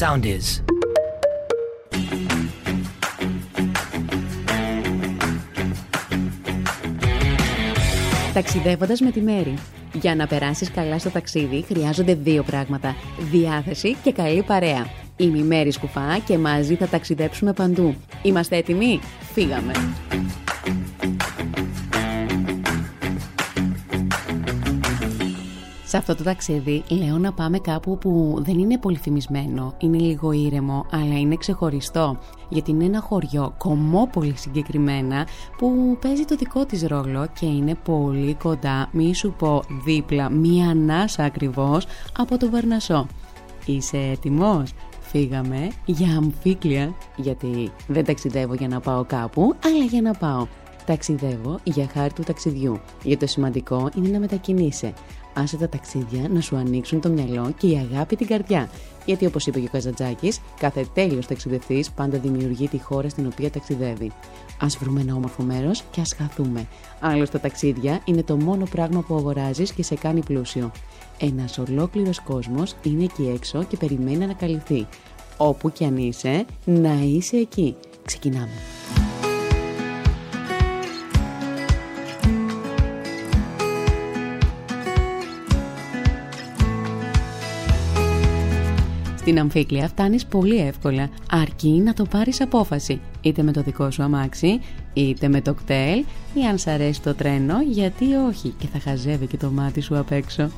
sound is. Ταξιδεύοντας με τη Μέρη. Για να περάσεις καλά στο ταξίδι χρειάζονται δύο πράγματα: διάθεση και καλή παρέα. Είμαι η Μέρη Σκουφά και μαζί θα ταξιδέψουμε παντού. Είμαστε έτοιμοι; Φύγαμε! Σε αυτό το ταξίδι λέω να πάμε κάπου που δεν είναι πολύ φημισμένο, είναι λίγο ήρεμο, αλλά είναι ξεχωριστό. Γιατί είναι ένα χωριό, κομμόπολη συγκεκριμένα, που παίζει το δικό της ρόλο και είναι πολύ κοντά, μη σου πω δίπλα, μία ανάσα ακριβώς, από το Βαρνασό. Είσαι έτοιμος; Φύγαμε για αμφίκλια, γιατί δεν ταξιδεύω για να πάω κάπου, αλλά για να πάω. Ταξιδεύω για χάρη του ταξιδιού. Για το σημαντικό είναι να μετακινείσαι. Άσε τα ταξίδια να σου ανοίξουν το μυαλό και η αγάπη την καρδιά. Γιατί όπως είπε και ο Καζαντζάκης, κάθε τέλειος ταξιδευτή πάντα δημιουργεί τη χώρα στην οποία ταξιδεύει. Α βρούμε ένα όμορφο μέρος και ας χαθούμε. Άλλωστε, τα ταξίδια είναι το μόνο πράγμα που αγοράζεις και σε κάνει πλούσιο. Ένας ολόκληρος κόσμος είναι εκεί έξω και περιμένει να ανακαλυφθεί. Όπου κι αν είσαι, να είσαι εκεί. Ξεκινάμε. Στην αμφίκλια φτάνεις πολύ εύκολα, αρκεί να το πάρεις απόφαση, είτε με το δικό σου αμάξι, είτε με το κτέλ, ή αν σ' αρέσει το τρένο, γιατί όχι και θα χαζεύει και το μάτι σου απ' έξω.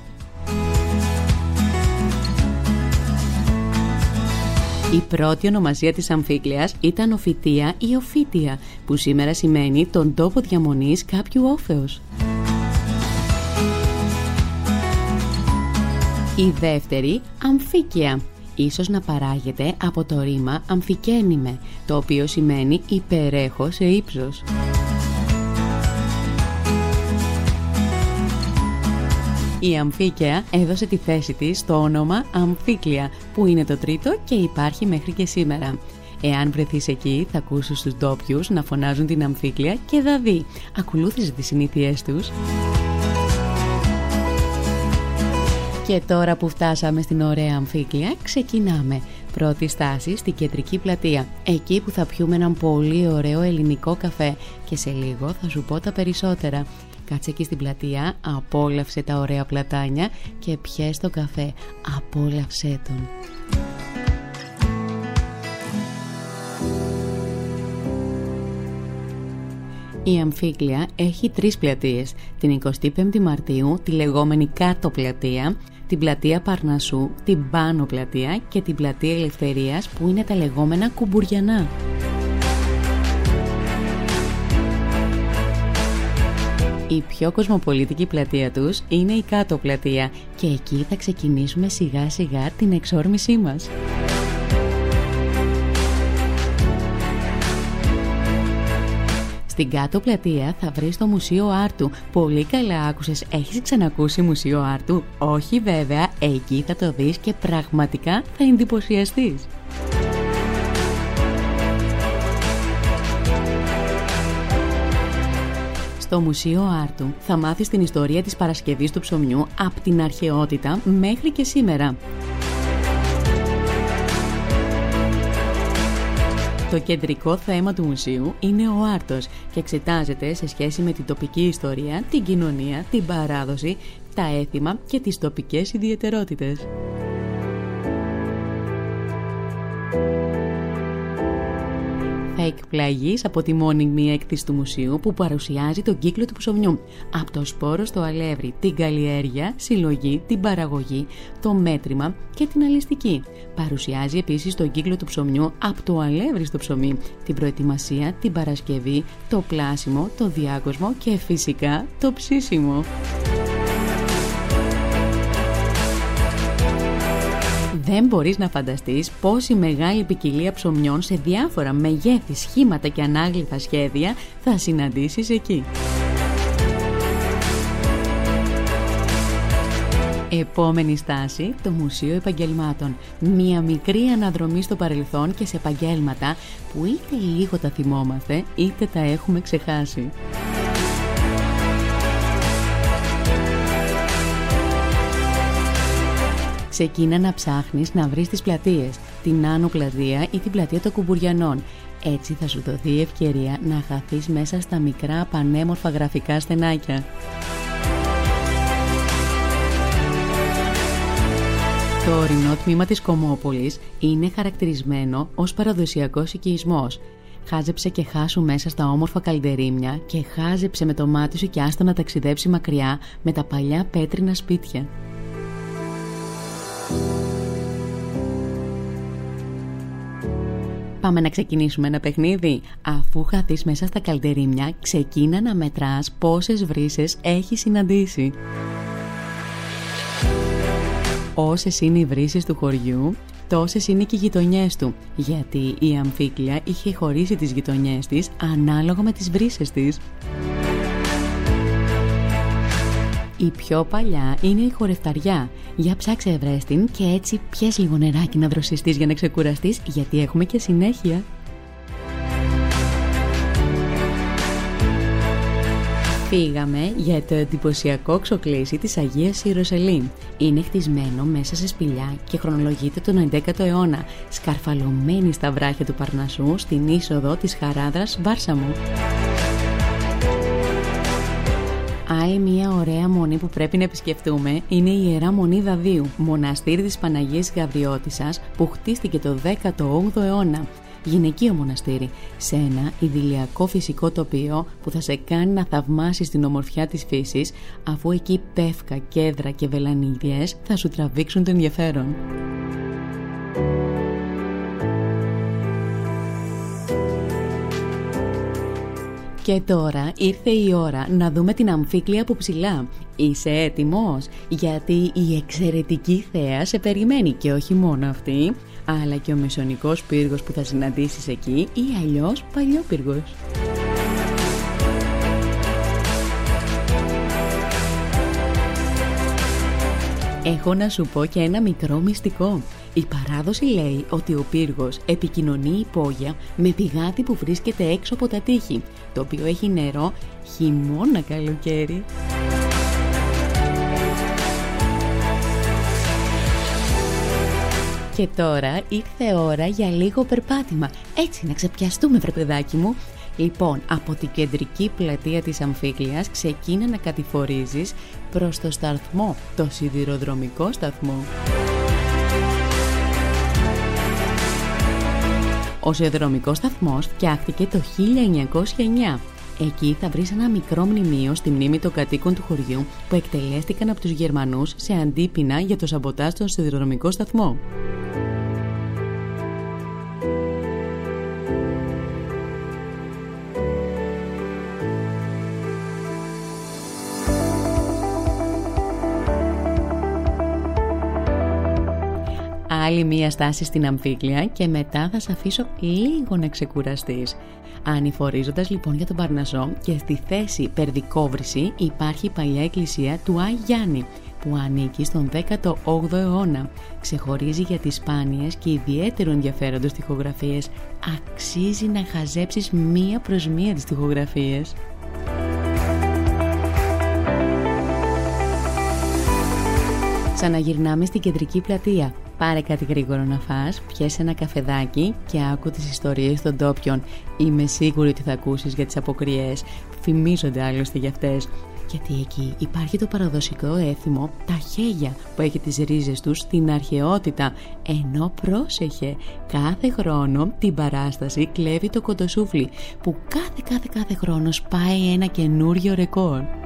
Η πρώτη ονομασία της Αμφίκλειας ήταν Οφιτία ή Οφίτια, που σήμερα σημαίνει τον τόπο διαμονής κάποιου όφεως. Η δεύτερη, Αμφίκια, ίσως να παράγεται από το ρήμα αμφικένιμε, το οποίο σημαίνει υπερέχω σε ύψος. Η Αμφίκαια έδωσε τη θέση της στο όνομα Αμφίκλια, που είναι το τρίτο και υπάρχει μέχρι και σήμερα. Εάν βρεθείς εκεί, θα ακούσεις τους ντόπιους να φωνάζουν την Αμφίκλια και δει. Ακολούθησε τις συνήθειές τους. Και τώρα που φτάσαμε στην ωραία αμφίκλια, ξεκινάμε. Πρώτη στάση στην κεντρική πλατεία, εκεί που θα πιούμε έναν πολύ ωραίο ελληνικό καφέ και σε λίγο θα σου πω τα περισσότερα. Κάτσε εκεί στην πλατεία, απόλαυσε τα ωραία πλατάνια και πιες το καφέ, απόλαυσέ τον. Η Αμφίκλια έχει τρεις πλατείες, την 25η Μαρτίου, τη λεγόμενη κάτω πλατεία, την πλατεία Παρνασού, την Πάνω πλατεία και την πλατεία Ελευθερίας που είναι τα λεγόμενα κουμπουριανά. Η πιο κοσμοπολίτικη πλατεία τους είναι η κάτω πλατεία και εκεί θα ξεκινήσουμε σιγά σιγά την εξόρμησή μας. Στην κάτω πλατεία θα βρεις το Μουσείο Άρτου. Πολύ καλά άκουσες. Έχεις ξανακούσει Μουσείο Άρτου; Όχι βέβαια, εκεί θα το δεις και πραγματικά θα εντυπωσιαστείς. Στο Μουσείο Άρτου θα μάθεις την ιστορία της Παρασκευής του ψωμιού από την αρχαιότητα μέχρι και σήμερα. Το κεντρικό θέμα του μουσείου είναι ο άρτος και εξετάζεται σε σχέση με την τοπική ιστορία, την κοινωνία, την παράδοση, τα έθιμα και τις τοπικές ιδιαιτερότητες. Θα εκπλαγείς από τη μόνιμη έκθεση του μουσείου που παρουσιάζει τον κύκλο του ψωμιού. Από το σπόρο στο αλεύρι, την καλλιέργεια, συλλογή, την παραγωγή, το μέτρημα και την αλιστική. Παρουσιάζει επίσης τον κύκλο του ψωμιού από το αλεύρι στο ψωμί, την προετοιμασία, την παρασκευή, το πλάσιμο, το διάκοσμο και φυσικά το ψήσιμο. Δεν μπορείς να φανταστείς πόση μεγάλη ποικιλία ψωμιών σε διάφορα μεγέθη, σχήματα και ανάγλυφα σχέδια θα συναντήσεις εκεί. Επόμενη στάση, το Μουσείο Επαγγελμάτων. Μία μικρή αναδρομή στο παρελθόν και σε επαγγέλματα που είτε λίγο τα θυμόμαστε, είτε τα έχουμε ξεχάσει. Ξεκίνα να ψάχνεις να βρεις τις πλατείες. την Άνω Πλατεία ή την Πλατεία των Κουμπουριανών. Έτσι θα σου δοθεί η ευκαιρία να χαθείς μέσα στα μικρά πανέμορφα γραφικά στενάκια. Το ορεινό τμήμα της Κομόπολης είναι χαρακτηρισμένο ως παραδοσιακός οικισμός. Χάζεψε και χάσου μέσα στα όμορφα καλντερίμια και χάζεψε με το μάτι σου και άστο να ταξιδέψει μακριά με τα παλιά πέτρινα σπίτια. Πάμε να ξεκινήσουμε ένα παιχνίδι. Αφού χαθείς μέσα στα καλντερίμια, ξεκίνα να μετράς πόσες βρύσες έχεις συναντήσει. Όσες είναι οι βρύσες του χωριού, τόσες είναι και οι γειτονιές του, γιατί η Αμφίκλια είχε χωρίσει τις γειτονιές της ανάλογα με τις βρύσες της. Η πιο παλιά είναι η χορευταριά. Για ψάξε ευρέστην και έτσι πιες λίγο νεράκι να δροσιστείς για να ξεκουραστείς γιατί έχουμε και συνέχεια. Φύγαμε για το εντυπωσιακό ξοκλήσι της Αγίας Ιερουσαλήμ. Είναι χτισμένο μέσα σε σπηλιά και χρονολογείται τον 11ο αιώνα, σκαρφαλωμένη στα βράχια του Παρνασσού στην είσοδο της Χαράδρας Βάρσαμου. Άλλη μια ωραία μονή που πρέπει να επισκεφτούμε είναι η Ιερά Μονή Δαδίου, μοναστήρι της Παναγίας Γαβριώτισσας που χτίστηκε το 18ο αιώνα γυναικείο μοναστήρι, σε ένα ιδηλιακό φυσικό τοπίο που θα σε κάνει να θαυμάσεις την ομορφιά της φύσης, αφού εκεί πεύκα, κέντρα και βελανίδιες θα σου τραβήξουν το ενδιαφέρον. Και τώρα ήρθε η ώρα να δούμε την αμφίκλια από ψηλά. Είσαι έτοιμος; Γιατί η εξαιρετική θέα σε περιμένει και όχι μόνο αυτή αλλά και ο μεσονικός πύργος που θα συναντήσεις εκεί ή αλλιώς παλιό πύργος. Έχω να σου πω και ένα μικρό μυστικό. Η παράδοση λέει ότι ο πύργος επικοινωνεί υπόγεια με πηγάτι που βρίσκεται έξω από τα τείχη, το οποίο έχει νερό χειμώνα καλοκαίρι. Και τώρα ήρθε ώρα για λίγο περπάτημα. Έτσι να ξεπιαστούμε βρε παιδάκι μου. Λοιπόν, από την κεντρική πλατεία της Αμφίκλειας ξεκίνα να κατηφορίζεις προς το σταθμό, το σιδηροδρομικό σταθμό. Ο σιδηροδρομικός σταθμός φτιάχτηκε το 1909. Εκεί θα βρεις ένα μικρό μνημείο στη μνήμη των κατοίκων του χωριού που εκτελέστηκαν από τους Γερμανούς σε αντίπεινα για το σαμποτάζ στον σιδηροδρομικό σταθμό. Άλλη μία στάση στην αμφίκλια και μετά θα σε αφήσω λίγο να ξεκουραστείς. Ανηφορίζοντας λοιπόν για τον Παρνασσό και στη θέση περδικόβρηση υπάρχει η παλιά εκκλησία του Άι Γιάννη που ανήκει στον 18ο αιώνα. Ξεχωρίζει για τις σπάνιες και ιδιαίτερο ενδιαφέροντος στοιχογραφίες. Αξίζει να χαζέψεις μία προς μία τις στοιχογραφίες. Ξαναγυρνάμε στην κεντρική πλατεία Πάρε κάτι γρήγορο να φας, πιέσαι ένα καφεδάκι και άκου τις ιστορίες των τόπιων. Είμαι σίγουρη ότι θα ακούσεις για τις αποκριές, φημίζονται άλλωστε για αυτές. Γιατί εκεί υπάρχει το παραδοσικό έθιμο τα χέγια που έχει τις ρίζες τους στην αρχαιότητα. Ενώ πρόσεχε, κάθε χρόνο την παράσταση κλέβει το κοντοσούφλι που κάθε κάθε κάθε χρόνος σπάει ένα καινούριο ρεκόρ.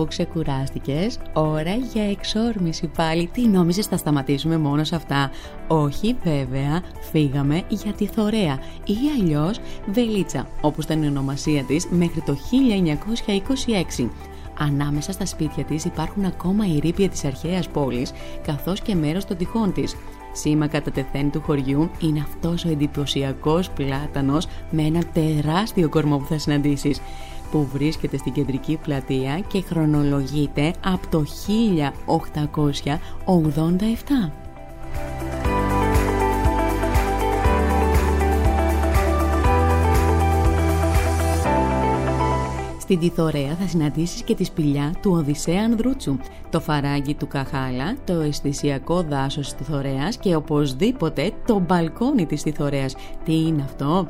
Αφού ξεκουράστηκες, ώρα για εξόρμηση πάλι. Τι νόμιζες θα σταματήσουμε μόνο σε αυτά; Όχι βέβαια, φύγαμε για τη Θωρέα ή αλλιώς Βελίτσα, όπως ήταν η ονομασία της μέχρι το 1926. Ανάμεσα στα σπίτια της υπάρχουν ακόμα η ρήπια της αρχαίας πόλης, καθώς και μέρος των τυχών της. Σήμα κατά τεθέν του χωριού είναι αυτός ο εντυπωσιακός πλάτανος με ένα τεράστιο κορμό που θα συναντήσεις που βρίσκεται στην κεντρική πλατεία και χρονολογείται από το 1887. Στην Τιθωρέα θα συναντήσεις και τη σπηλιά του Οδυσσέα Ανδρούτσου, το φαράγγι του Καχάλα, το αισθησιακό δάσος της Τιθωρέας και οπωσδήποτε το μπαλκόνι της Τιθωρέας. Τι είναι αυτό;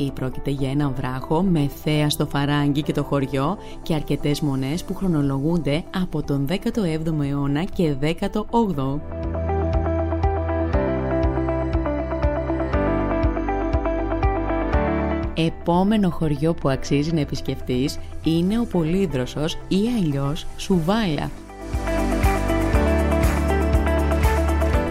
Ή πρόκειται για έναν βράχο με θέα στο φαράγγι και το χωριό και αρκετές μονές που χρονολογούνται από τον 17ο αιώνα και 18ο. Επόμενο χωριό που αξίζει να επισκεφτείς είναι ο Πολύδροσος ή αλλιώς Σουβάλα.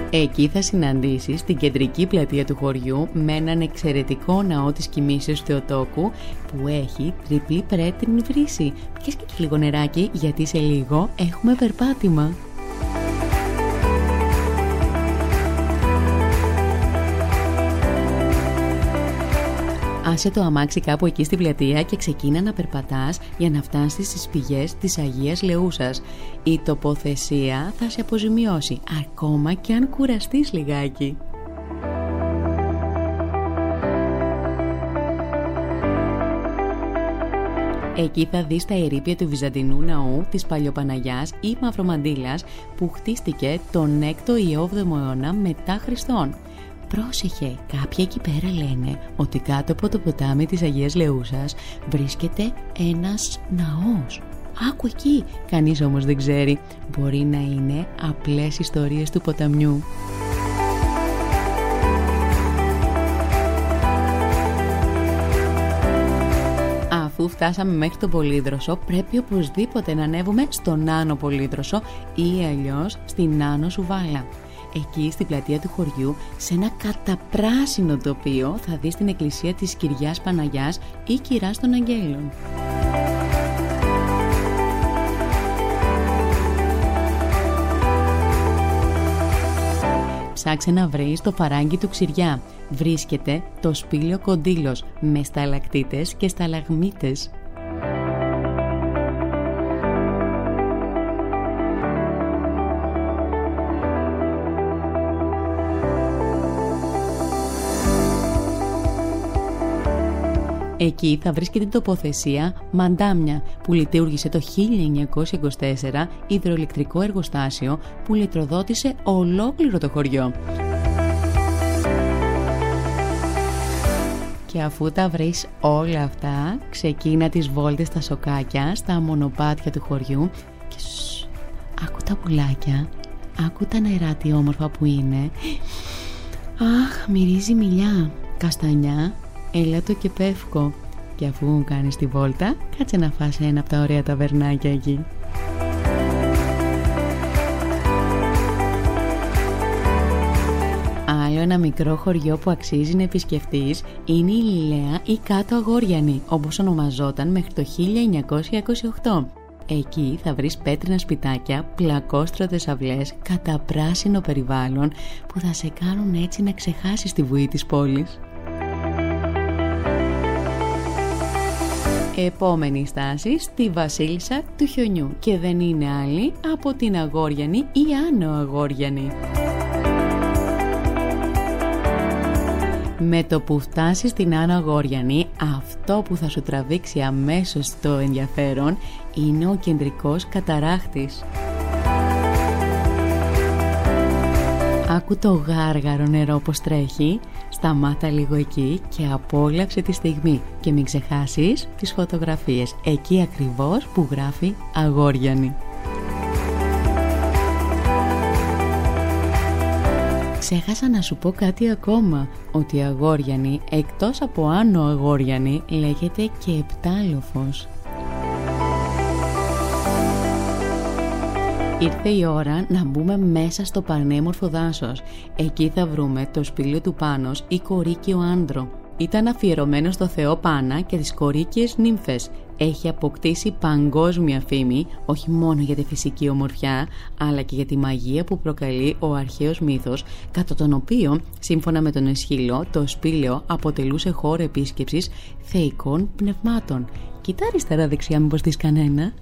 Εκεί θα συναντήσεις την κεντρική πλατεία του χωριού με έναν εξαιρετικό ναό της κοιμήσεως Θεοτόκου που έχει τριπλή πρέτρινη βρύση. Πιες και λίγο νεράκι γιατί σε λίγο έχουμε περπάτημα. Άσε το αμάξι κάπου εκεί στην πλατεία και ξεκίνα να περπατάς για να φτάσεις στις πηγές της Αγίας Λεούσας. Η τοποθεσία θα σε αποζημιώσει, ακόμα και αν κουραστείς λιγάκι. Εκεί θα δεις τα ερήπια του Βυζαντινού ναού της Παλιοπαναγιάς ή Μαυρομαντήλας που χτίστηκε τον 6ο ή 8ο αιώνα μετά Χριστόν. Πρόσεχε, κάποιοι εκεί πέρα λένε ότι κάτω από το ποτάμι της Αγίας Λεούσας βρίσκεται ένας ναός. Άκου εκεί, κανείς όμως δεν ξέρει. Μπορεί να είναι απλές ιστορίες του ποταμιού. Αφού φτάσαμε μέχρι τον Πολύδροσο, πρέπει οπωσδήποτε να ανέβουμε στον Άνω Πολύδροσο ή αλλιώς στην Άνω Σουβάλα. Εκεί στην πλατεία του χωριού, σε ένα καταπράσινο τοπίο, θα δεις την εκκλησία της Κυριάς Παναγιάς ή Κυράς των Αγγέλων. Ψάξε να βρεις το φαράγγι του Ξηριά. Βρίσκεται το σπήλιο κοντήλος με σταλακτίτες και σταλαγμίτες. Εκεί θα βρίσκεται την τοποθεσία Μαντάμια που λειτουργήσε το 1924 υδροελεκτρικό εργοστάσιο που λιτροδότησε ολόκληρο το χωριό. Και αφού τα βρεις όλα αυτά, ξεκίνα τις βόλτες στα σοκάκια, στα μονοπάτια του χωριού και σ, άκου τα πουλάκια, άκου τα νερά τι όμορφα που είναι. Αχ, μυρίζει μιλιά, καστανιά έλα το και πεύκο και αφού κάνεις τη βόλτα κάτσε να φας ένα από τα ωραία ταβερνάκια εκεί. Άλλο ένα μικρό χωριό που αξίζει να επισκεφτείς είναι η Λιλέα ή Κάτω Αγόριανη, όπως ονομαζόταν μέχρι το 1928. Εκεί θα βρεις πέτρινα σπιτάκια, πλακόστρωτες αυλές, κατά πράσινο περιβάλλον που θα σε κάνουν έτσι να ξεχάσεις τη βουή της πόλης. Επόμενη στάση στη Βασίλισσα του Χιονιού και δεν είναι άλλη από την Αγόριανη ή Άνω Αγόριανη. Με το που φτάσεις στην Άνω Αγόριανη, αυτό που θα σου τραβήξει αμέσως το ενδιαφέρον είναι ο κεντρικός καταράχτης. Άκου το γάργαρο νερό πως τρέχει Σταμάτα λίγο εκεί και απόλαυσε τη στιγμή και μην ξεχάσεις τις φωτογραφίες εκεί ακριβώς που γράφει Αγόριανη. Ξέχασα να σου πω κάτι ακόμα, ότι η Αγόριανη εκτός από Άνω Αγόριανη λέγεται και Επτάλοφος. Ήρθε η ώρα να μπούμε μέσα στο πανέμορφο δάσος. Εκεί θα βρούμε το σπήλιο του Πάνος ή κορίκιο άντρο. Ήταν αφιερωμένο στο Θεό Πάνα και τις κορίκιες νύμφες. Έχει αποκτήσει παγκόσμια φήμη, όχι μόνο για τη φυσική ομορφιά, αλλά και για τη μαγεία που προκαλεί ο αρχαίος μύθος, κατά τον οποίο, σύμφωνα με τον Εσχύλο, το σπήλαιο αποτελούσε χώρο επίσκεψης θεϊκών πνευμάτων. Κοιτά αριστερά δεξιά μήπως δεις κανένα;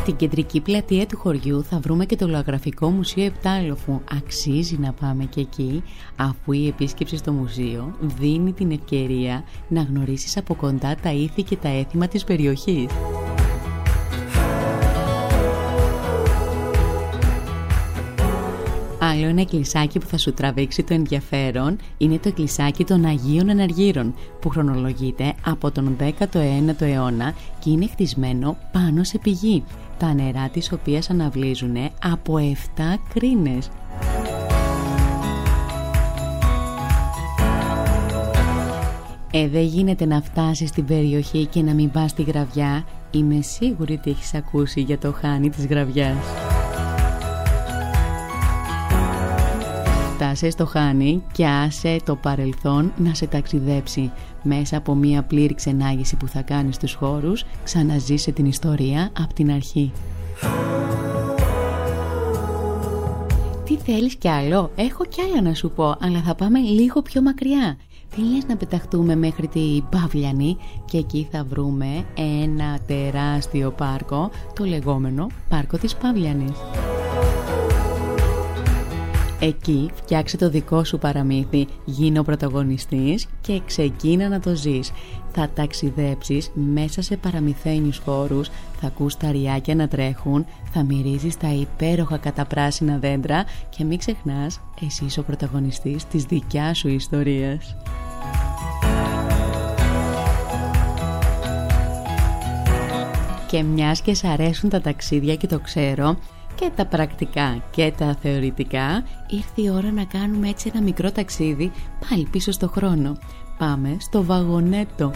Στην κεντρική πλατεία του χωριού θα βρούμε και το Λογραφικό Μουσείο Επτάλοφου. Αξίζει να πάμε και εκεί, αφού η επίσκεψη στο μουσείο δίνει την ευκαιρία να γνωρίσεις από κοντά τα ήθη και τα έθιμα της περιοχής. Άλλο ένα εκκλησάκι που θα σου τραβήξει το ενδιαφέρον είναι το εκκλησάκι των Αγίων Εναργύρων που χρονολογείται από τον 19ο αιώνα και είναι χτισμένο πάνω σε πηγή τα νερά της οποίας αναβλύζουν από 7 κρίνες. Ε, δεν γίνεται να φτάσεις στην περιοχή και να μην πας στη γραβιά. Είμαι σίγουρη ότι έχεις ακούσει για το χάνι της γραβιάς. Φτάσε στο χάνι και άσε το παρελθόν να σε ταξιδέψει. Μέσα από μία πλήρη ξενάγηση που θα κάνεις στους χώρους, ξαναζήσε την ιστορία από την αρχή. Τι θέλεις κι άλλο, έχω κι άλλα να σου πω, αλλά θα πάμε λίγο πιο μακριά. Τι λες να πεταχτούμε μέχρι την Παύλιανη και εκεί θα βρούμε ένα τεράστιο πάρκο, το λεγόμενο Πάρκο της Παύλιανης. Εκεί φτιάξε το δικό σου παραμύθι, γίνε ο πρωταγωνιστής και ξεκίνα να το ζεις. Θα ταξιδέψεις μέσα σε παραμυθένιους χώρους, θα ακούς τα ριάκια να τρέχουν, θα μυρίζεις τα υπέροχα καταπράσινα δέντρα και μην ξεχνάς, εσύ είσαι ο πρωταγωνιστής της δικιάς σου ιστορίας. Και μιας και σ' αρέσουν τα ταξίδια και το ξέρω, και τα πρακτικά και τα θεωρητικά ήρθε η ώρα να κάνουμε έτσι ένα μικρό ταξίδι πάλι πίσω στο χρόνο. Πάμε στο βαγονέτο.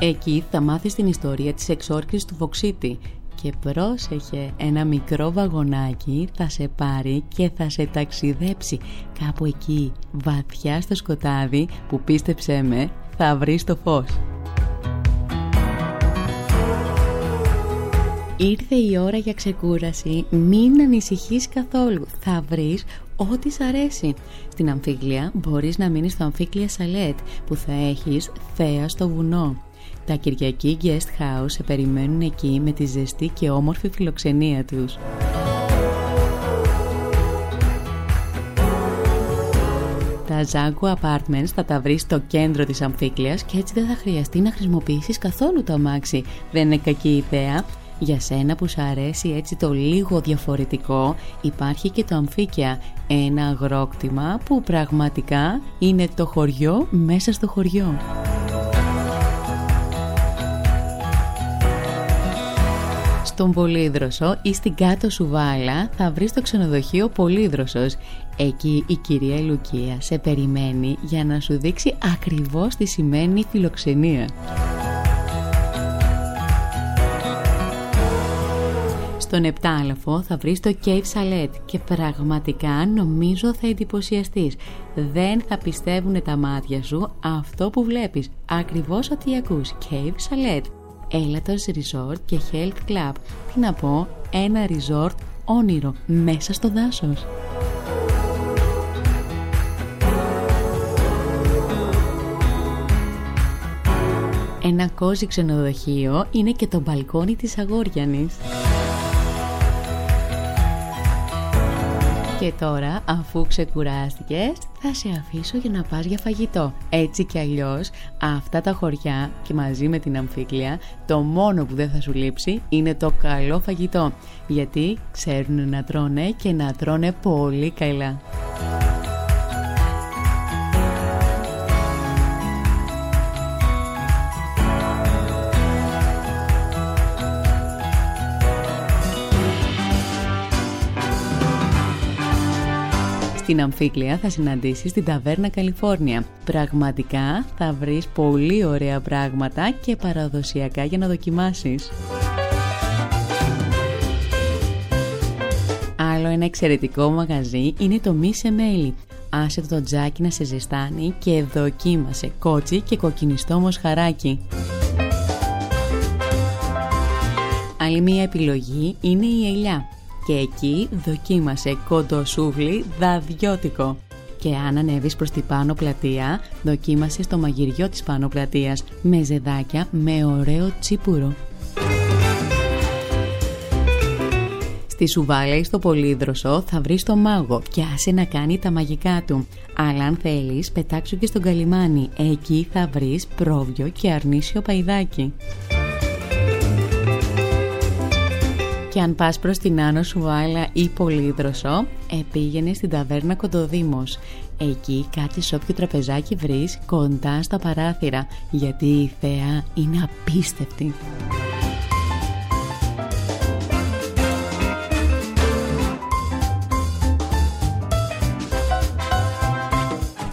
Εκεί θα μάθεις την ιστορία της εξόρκησης του Φοξίτη και πρόσεχε ένα μικρό βαγονάκι θα σε πάρει και θα σε ταξιδέψει κάπου εκεί βαθιά στο σκοτάδι που πίστεψέ με θα βρεις το φως. Ήρθε η ώρα για ξεκούραση, μην ανησυχείς καθόλου, θα βρεις ό,τι σ' αρέσει. Στην Αμφίγλια μπορείς να μείνεις στο Αμφίγλια Σαλέτ που θα έχεις θέα στο βουνό. Τα Κυριακή Guest House σε περιμένουν εκεί με τη ζεστή και όμορφη φιλοξενία τους. Τα Zago Apartments θα τα βρεις στο κέντρο της Αμφίκλειας και έτσι δεν θα χρειαστεί να χρησιμοποιήσεις καθόλου το αμάξι. Δεν είναι κακή ιδέα για σένα που σου αρέσει έτσι το λίγο διαφορετικό υπάρχει και το Αμφίκια, ένα αγρόκτημα που πραγματικά είναι το χωριό μέσα στο χωριό. Στον Πολύδροσο ή στην κάτω Σουβάλα θα βρεις το ξενοδοχείο Πολύδροσος. Εκεί η κυρία Λουκία σε περιμένει για να σου δείξει ακριβώς τι σημαίνει φιλοξενία. Στον Επτάλαφο θα βρεις το Cave Salet και πραγματικά νομίζω θα εντυπωσιαστείς. Δεν θα πιστεύουν τα μάτια σου αυτό που βλέπεις. Ακριβώς ό,τι ακούς. Cave Salet. Έλατος Resort και Health Club. Τι να πω, ένα resort όνειρο μέσα στο δάσος. Ένα κόζι ξενοδοχείο είναι και το μπαλκόνι της Αγόριανης. Και τώρα, αφού ξεκουράστηκες, θα σε αφήσω για να πας για φαγητό. Έτσι κι αλλιώς, αυτά τα χωριά και μαζί με την αμφίκλια, το μόνο που δεν θα σου λείψει είναι το καλό φαγητό. Γιατί ξέρουν να τρώνε και να τρώνε πολύ καλά. Στην Αμφίκλια θα συναντήσεις την Ταβέρνα Καλιφόρνια. Πραγματικά θα βρεις πολύ ωραία πράγματα και παραδοσιακά για να δοκιμάσεις. Άλλο ένα εξαιρετικό μαγαζί είναι το Μη σε Μέλι. Άσε το τζάκι να σε ζεστάνει και δοκίμασε κότσι και κοκκινιστό μοσχαράκι. Άλλη μία επιλογή είναι η ελιά και εκεί δοκίμασε κοντοσούβλι δαδιώτικο. Και αν ανέβεις προς την πάνω πλατεία, δοκίμασε στο μαγειριό της πάνω πλατείας με ζεδάκια με ωραίο τσίπουρο. Στη σουβάλα ή στο πολύδροσο θα βρεις το μάγο και άσε να κάνει τα μαγικά του. Αλλά αν θέλεις πετάξου και στον καλυμάνι, εκεί θα βρεις πρόβιο και αρνήσιο παϊδάκι. Και αν πας προς την Άνω Σουβάλα ή Πολύδροσο, επήγαινε στην ταβέρνα Κοντοδήμος. Εκεί κάτι σε όποιο τραπεζάκι βρεις κοντά στα παράθυρα, γιατί η θέα είναι απίστευτη.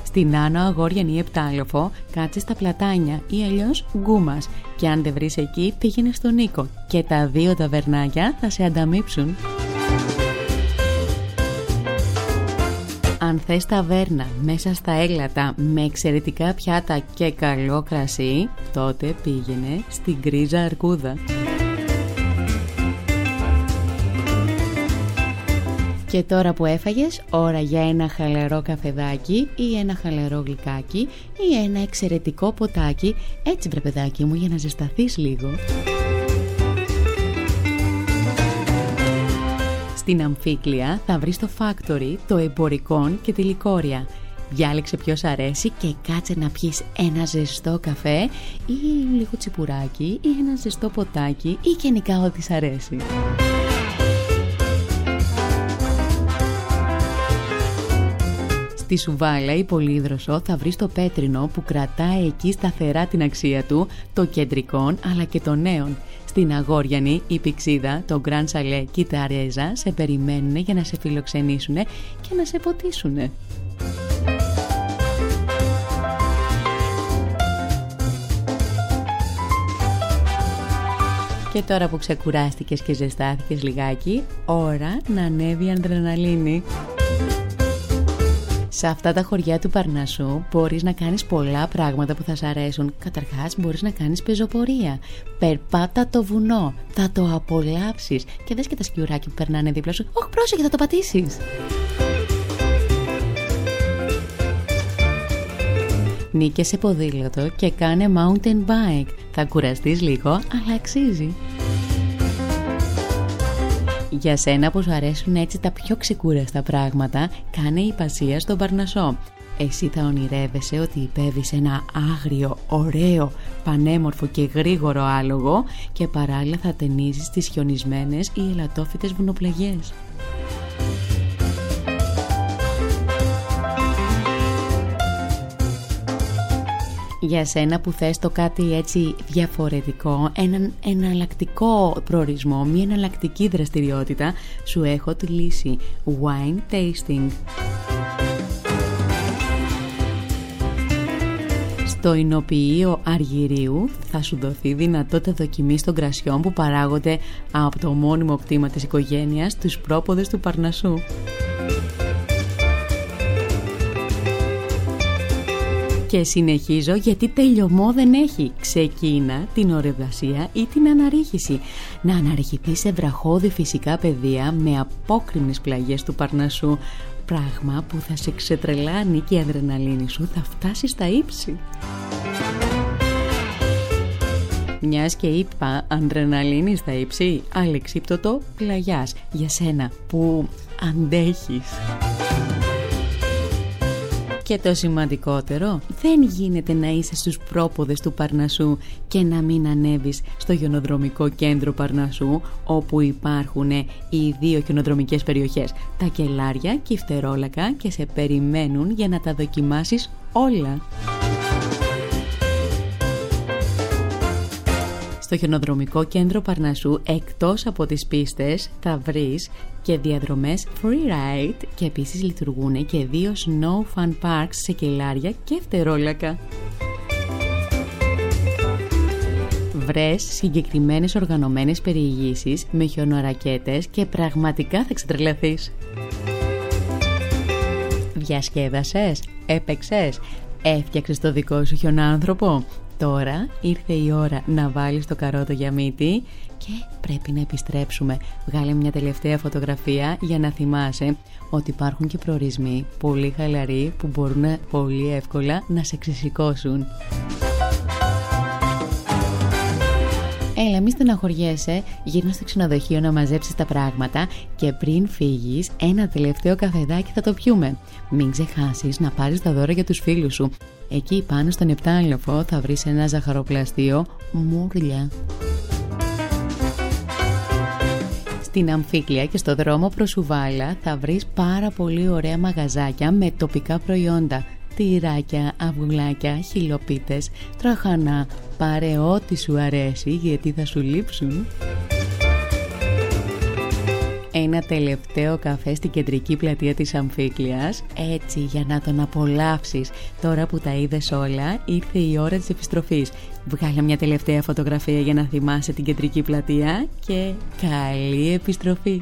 Στην Άνω Αγόριαν ή Επτάλοφο κάτσε στα πλατάνια ή αλλιώς γκούμας. Και αν δεν βρεις εκεί, πήγαινε στον Νίκο. Και τα δύο ταβερνάκια θα σε ανταμείψουν. Αν θες ταβέρνα μέσα στα έγλατα με εξαιρετικά πιάτα και καλό κρασί, τότε πήγαινε στην Γκρίζα Αρκούδα. Και τώρα που έφαγες, ώρα για ένα χαλαρό καφεδάκι ή ένα χαλαρό γλυκάκι ή ένα εξαιρετικό ποτάκι, έτσι βρε παιδάκι μου για να ζεσταθείς λίγο. Στην Αμφίκλια θα βρεις το Factory, το Εμπορικόν και τη Λικόρια. Διάλεξε ποιος αρέσει και κάτσε να πιεις ένα ζεστό καφέ ή λίγο τσιπουράκι ή ένα ζεστό ποτάκι ή γενικά ό,τι σ' αρέσει. Στη Σουβάλα ή Πολύδροσο θα βρεις το πέτρινο που κρατάει εκεί σταθερά την αξία του, το κεντρικών αλλά και των νέων. Στην Αγόριανη, η Πηξίδα, το Γκραν Σαλέ και η Ταρέζα σε περιμένουν για να σε φιλοξενήσουν και να σε ποτίσουν. Και τώρα που ξεκουράστηκες και ζεστάθηκες λιγάκι, ώρα να ανέβει η ανδρεναλίνη. Σε αυτά τα χωριά του Παρνασσού μπορείς να κάνεις πολλά πράγματα που θα σ' αρέσουν. Καταρχάς μπορείς να κάνεις πεζοπορία. Περπάτα το βουνό. Θα το απολαύσεις. Και δες και τα σκιουράκια που περνάνε δίπλα σου. Όχι πρόσεχε θα το πατήσεις. Νίκες σε ποδήλατο και κάνε mountain bike. Θα κουραστείς λίγο, αλλά αξίζει. Για σένα που σου αρέσουν έτσι τα πιο ξεκούραστα πράγματα, κάνε υπασία στον Παρνασό. Εσύ θα ονειρεύεσαι ότι υπέβεις ένα άγριο, ωραίο, πανέμορφο και γρήγορο άλογο και παράλληλα θα ταινίζεις τις χιονισμένες ή ελαττόφυτες βουνοπλαγιές. Για σένα που θες το κάτι έτσι διαφορετικό, έναν εναλλακτικό προορισμό, μια εναλλακτική δραστηριότητα, σου έχω τη λύση. Wine tasting. Στο εινοποιείο Αργυρίου θα σου δοθεί δυνατότητα δοκιμής των κρασιών που παράγονται από το μόνιμο κτήμα της οικογένειας, τους πρόποδες του Παρνασσού. Και συνεχίζω γιατί τελειωμό δεν έχει. Ξεκίνα την ορευδασία ή την αναρρίχηση. Να αναρριχηθεί σε βραχώδη φυσικά πεδία με απόκριμνες πλαγιές του Παρνασσού. Πράγμα που θα σε ξετρελάνει και η αδρεναλίνη σου θα φτάσει στα ύψη. Μιας και είπα αδρεναλίνη στα ύψη, αλεξίπτωτο πλαγιάς για σένα που αντέχεις. Και το σημαντικότερο, δεν γίνεται να είσαι στους πρόποδες του Παρνασσού και να μην ανέβεις στο χιονοδρομικό κέντρο Παρνασσού όπου υπάρχουν οι δύο χιονοδρομικές περιοχές, τα Κελάρια και η Φτερόλακα και σε περιμένουν για να τα δοκιμάσεις όλα. Στο χιονοδρομικό κέντρο Παρνασσού εκτός από τις πίστες θα βρεις και διαδρομές free ride και επίσης λειτουργούν και δύο snow fun parks σε κελάρια και φτερόλακα. Βρες συγκεκριμένες οργανωμένες περιηγήσεις με χιονορακέτες και πραγματικά θα ξετρελαθείς. Διασκέδασες, έπαιξες, έφτιαξες το δικό σου χιονάνθρωπο Τώρα ήρθε η ώρα να βάλεις το καρότο για μύτη και πρέπει να επιστρέψουμε. Βγάλε μια τελευταία φωτογραφία για να θυμάσαι ότι υπάρχουν και προορισμοί πολύ χαλαροί που μπορούν πολύ εύκολα να σε ξεσηκώσουν. Έλα, μη στεναχωριέσαι, γύρνα στο ξενοδοχείο να μαζέψεις τα πράγματα και πριν φύγεις, ένα τελευταίο καφεδάκι θα το πιούμε. Μην ξεχάσεις να πάρεις τα δώρα για τους φίλους σου. Εκεί πάνω στον επτάλοφο θα βρεις ένα ζαχαροπλαστείο μουρλια. Στην Αμφίκλια και στο δρόμο προς Ουβάλα θα βρεις πάρα πολύ ωραία μαγαζάκια με τοπικά προϊόντα τυράκια, αυγουλάκια, χιλοπίτες, τραχανά. Πάρε ό,τι σου αρέσει γιατί θα σου λείψουν. Ένα τελευταίο καφέ στην κεντρική πλατεία της Αμφίκλειας Έτσι για να τον απολαύσεις Τώρα που τα είδες όλα ήρθε η ώρα της επιστροφής Βγάλε μια τελευταία φωτογραφία για να θυμάσαι την κεντρική πλατεία Και καλή επιστροφή